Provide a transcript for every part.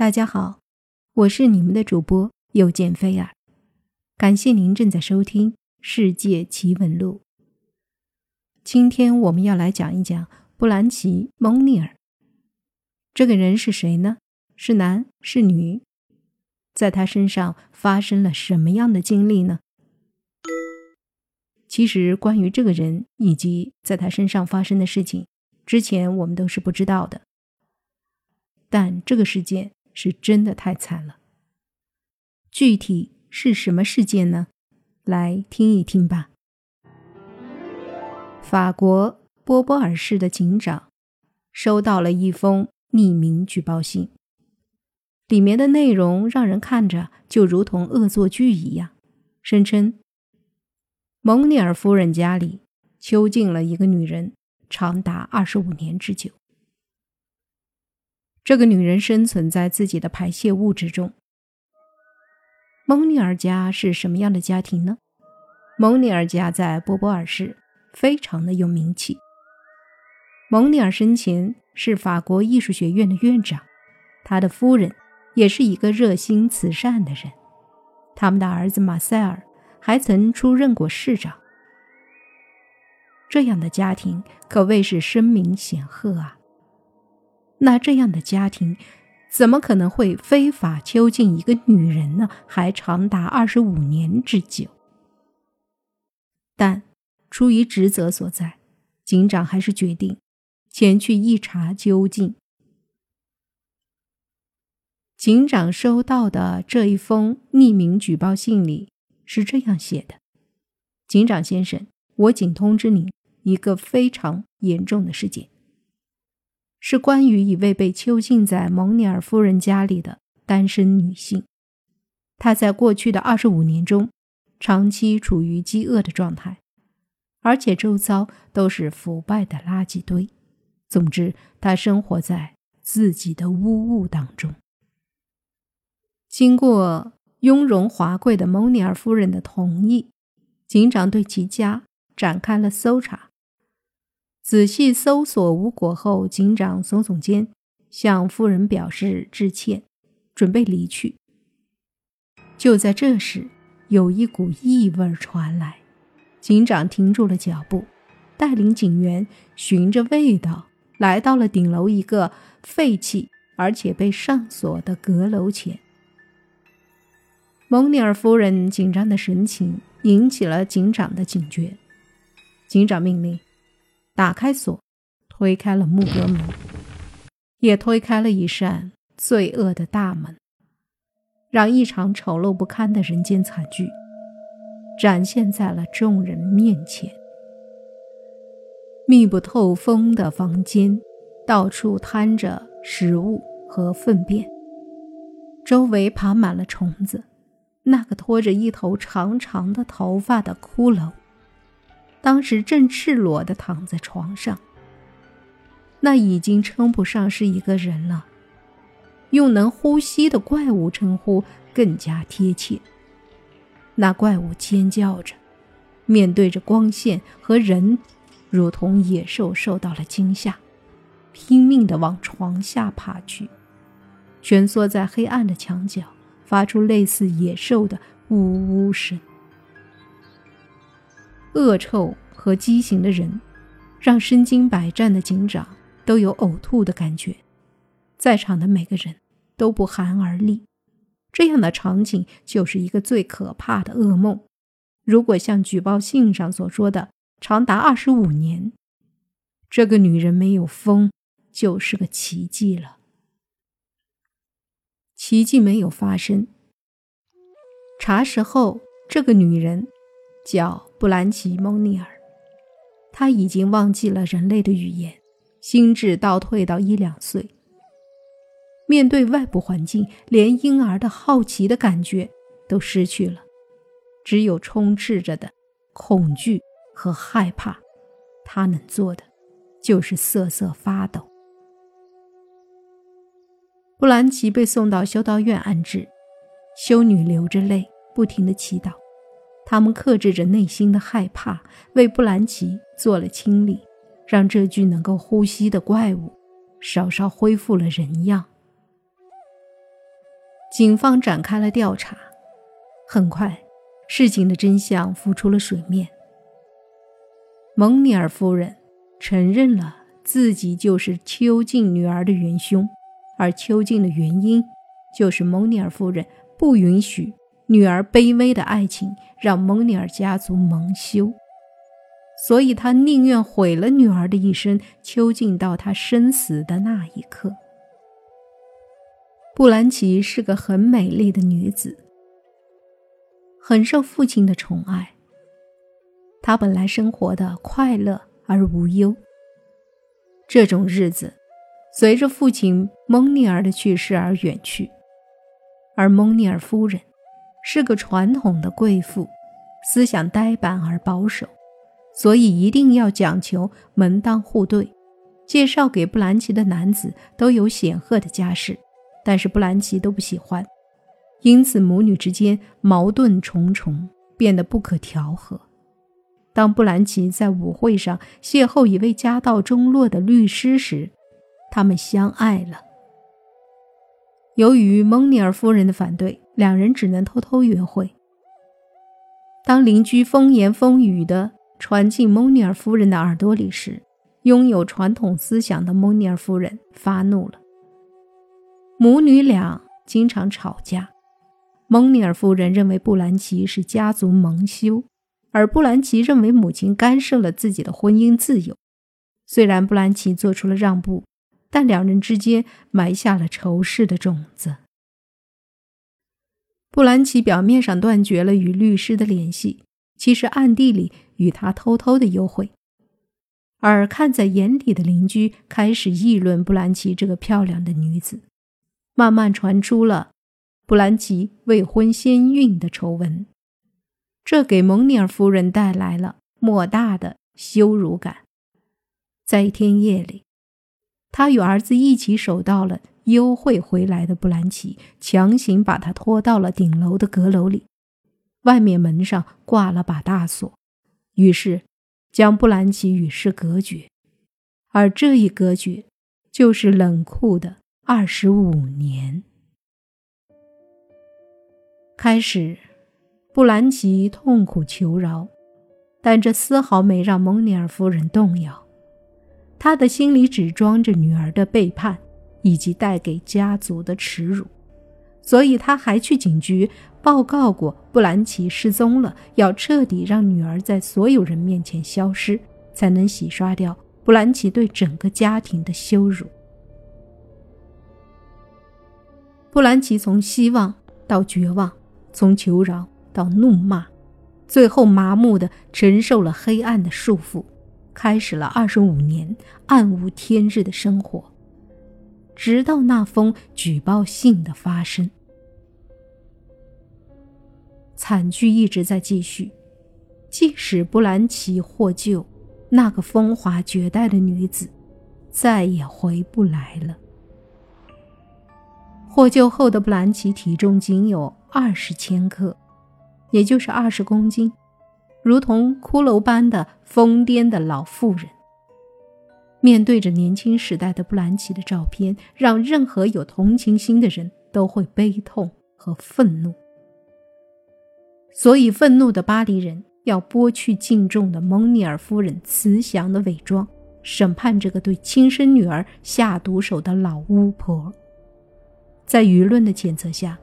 大家好，我是你们的主播又见菲儿，感谢您正在收听《世界奇闻录》。今天我们要来讲一讲布兰奇·蒙尼尔。这个人是谁呢？是男是女？在他身上发生了什么样的经历呢？其实，关于这个人以及在他身上发生的事情，之前我们都是不知道的。但这个事件。是真的太惨了。具体是什么事件呢？来听一听吧。法国波波尔市的警长收到了一封匿名举报信，里面的内容让人看着就如同恶作剧一样，声称蒙尼尔夫人家里囚禁了一个女人，长达二十五年之久。这个女人生存在自己的排泄物之中。蒙尼尔家是什么样的家庭呢？蒙尼尔家在波波尔市非常的有名气。蒙尼尔生前是法国艺术学院的院长，他的夫人也是一个热心慈善的人。他们的儿子马塞尔还曾出任过市长。这样的家庭可谓是声名显赫啊。那这样的家庭，怎么可能会非法囚禁一个女人呢？还长达二十五年之久。但出于职责所在，警长还是决定前去一查究竟。警长收到的这一封匿名举报信里是这样写的：“警长先生，我仅通知您一个非常严重的事件。”是关于一位被囚禁在蒙尼尔夫人家里的单身女性，她在过去的二十五年中长期处于饥饿的状态，而且周遭都是腐败的垃圾堆。总之，她生活在自己的污物当中。经过雍容华贵的蒙尼尔夫人的同意，警长对其家展开了搜查。仔细搜索无果后，警长耸耸肩，向夫人表示致歉，准备离去。就在这时，有一股异味传来，警长停住了脚步，带领警员循着味道来到了顶楼一个废弃而且被上锁的阁楼前。蒙尼尔夫人紧张的神情引起了警长的警觉，警长命令。打开锁，推开了木格门，也推开了一扇罪恶的大门，让一场丑陋不堪的人间惨剧展现在了众人面前。密不透风的房间，到处摊着食物和粪便，周围爬满了虫子。那个拖着一头长长的头发的骷髅。当时正赤裸地躺在床上，那已经称不上是一个人了，用能呼吸的怪物称呼更加贴切。那怪物尖叫着，面对着光线和人，如同野兽受到了惊吓，拼命地往床下爬去，蜷缩在黑暗的墙角，发出类似野兽的呜呜声。恶臭和畸形的人，让身经百战的警长都有呕吐的感觉，在场的每个人都不寒而栗。这样的场景就是一个最可怕的噩梦。如果像举报信上所说的长达二十五年，这个女人没有疯，就是个奇迹了。奇迹没有发生。查实后，这个女人。叫布兰奇·蒙尼尔，他已经忘记了人类的语言，心智倒退到一两岁。面对外部环境，连婴儿的好奇的感觉都失去了，只有充斥着的恐惧和害怕。他能做的就是瑟瑟发抖。布兰奇被送到修道院安置，修女流着泪，不停的祈祷。他们克制着内心的害怕，为布兰奇做了清理，让这具能够呼吸的怪物稍稍恢复了人样。警方展开了调查，很快，事情的真相浮出了水面。蒙尼尔夫人承认了自己就是邱静女儿的元凶，而邱静的原因就是蒙尼尔夫人不允许女儿卑微的爱情让蒙尼尔家族蒙羞。所以，他宁愿毁了女儿的一生，囚禁到她生死的那一刻。布兰奇是个很美丽的女子，很受父亲的宠爱。她本来生活的快乐而无忧。这种日子，随着父亲蒙尼尔的去世而远去。而蒙尼尔夫人是个传统的贵妇，思想呆板而保守。所以一定要讲求门当户对，介绍给布兰奇的男子都有显赫的家世，但是布兰奇都不喜欢，因此母女之间矛盾重重，变得不可调和。当布兰奇在舞会上邂逅一位家道中落的律师时，他们相爱了。由于蒙尼尔夫人的反对，两人只能偷偷约会。当邻居风言风语的。传进蒙尼尔夫人的耳朵里时，拥有传统思想的蒙尼尔夫人发怒了。母女俩经常吵架。蒙尼尔夫人认为布兰奇是家族蒙羞，而布兰奇认为母亲干涉了自己的婚姻自由。虽然布兰奇做出了让步，但两人之间埋下了仇视的种子。布兰奇表面上断绝了与律师的联系，其实暗地里。与他偷偷的幽会，而看在眼里的邻居开始议论布兰奇这个漂亮的女子，慢慢传出了布兰奇未婚先孕的丑闻，这给蒙尼尔夫人带来了莫大的羞辱感。在一天夜里，他与儿子一起守到了幽会回来的布兰奇，强行把他拖到了顶楼的阁楼里，外面门上挂了把大锁。于是，将布兰奇与世隔绝，而这一隔绝，就是冷酷的二十五年。开始，布兰奇痛苦求饶，但这丝毫没让蒙尼尔夫人动摇。他的心里只装着女儿的背叛，以及带给家族的耻辱。所以他还去警局报告过布兰奇失踪了，要彻底让女儿在所有人面前消失，才能洗刷掉布兰奇对整个家庭的羞辱。布兰奇从希望到绝望，从求饶到怒骂，最后麻木的承受了黑暗的束缚，开始了二十五年暗无天日的生活。直到那封举报信的发生，惨剧一直在继续。即使布兰奇获救，那个风华绝代的女子再也回不来了。获救后的布兰奇体重仅有二十千克，也就是二十公斤，如同骷髅般的疯癫的老妇人。面对着年轻时代的布兰奇的照片，让任何有同情心的人都会悲痛和愤怒。所以，愤怒的巴黎人要剥去敬重的蒙尼尔夫人慈祥的伪装，审判这个对亲生女儿下毒手的老巫婆。在舆论的谴责下，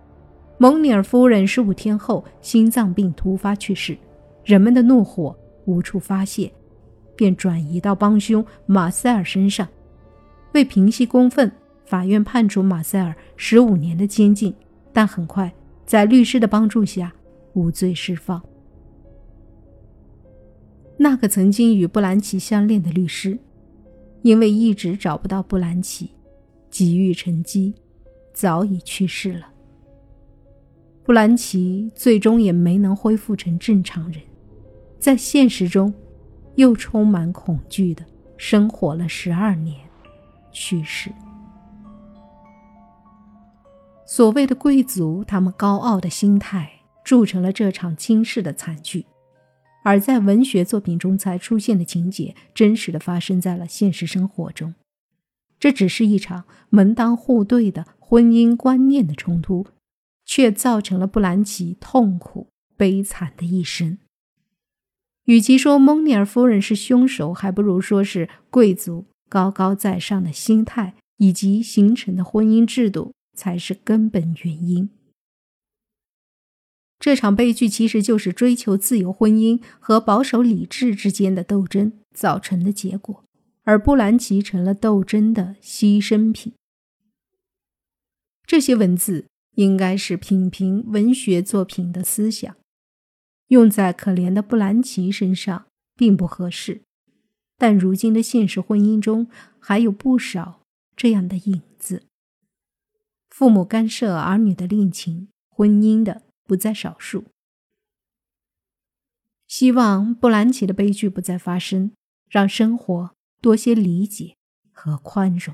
蒙尼尔夫人十五天后心脏病突发去世，人们的怒火无处发泄。便转移到帮凶马塞尔身上。为平息公愤，法院判处马塞尔十五年的监禁，但很快在律师的帮助下无罪释放。那个曾经与布兰奇相恋的律师，因为一直找不到布兰奇，急于成疾，早已去世了。布兰奇最终也没能恢复成正常人，在现实中。又充满恐惧的生活了十二年，去世。所谓的贵族，他们高傲的心态铸成了这场惊世的惨剧；而在文学作品中才出现的情节，真实的发生在了现实生活中。这只是一场门当户对的婚姻观念的冲突，却造成了布兰奇痛苦悲惨的一生。与其说蒙尼尔夫人是凶手，还不如说是贵族高高在上的心态以及形成的婚姻制度才是根本原因。这场悲剧其实就是追求自由婚姻和保守理智之间的斗争造成的结果，而布兰奇成了斗争的牺牲品。这些文字应该是品评文学作品的思想，用在可怜的布兰奇身上并不合适，但如今的现实婚姻中还有不少这样的影子：父母干涉儿女的恋情、婚姻的。不在少数。希望布兰奇的悲剧不再发生，让生活多些理解和宽容。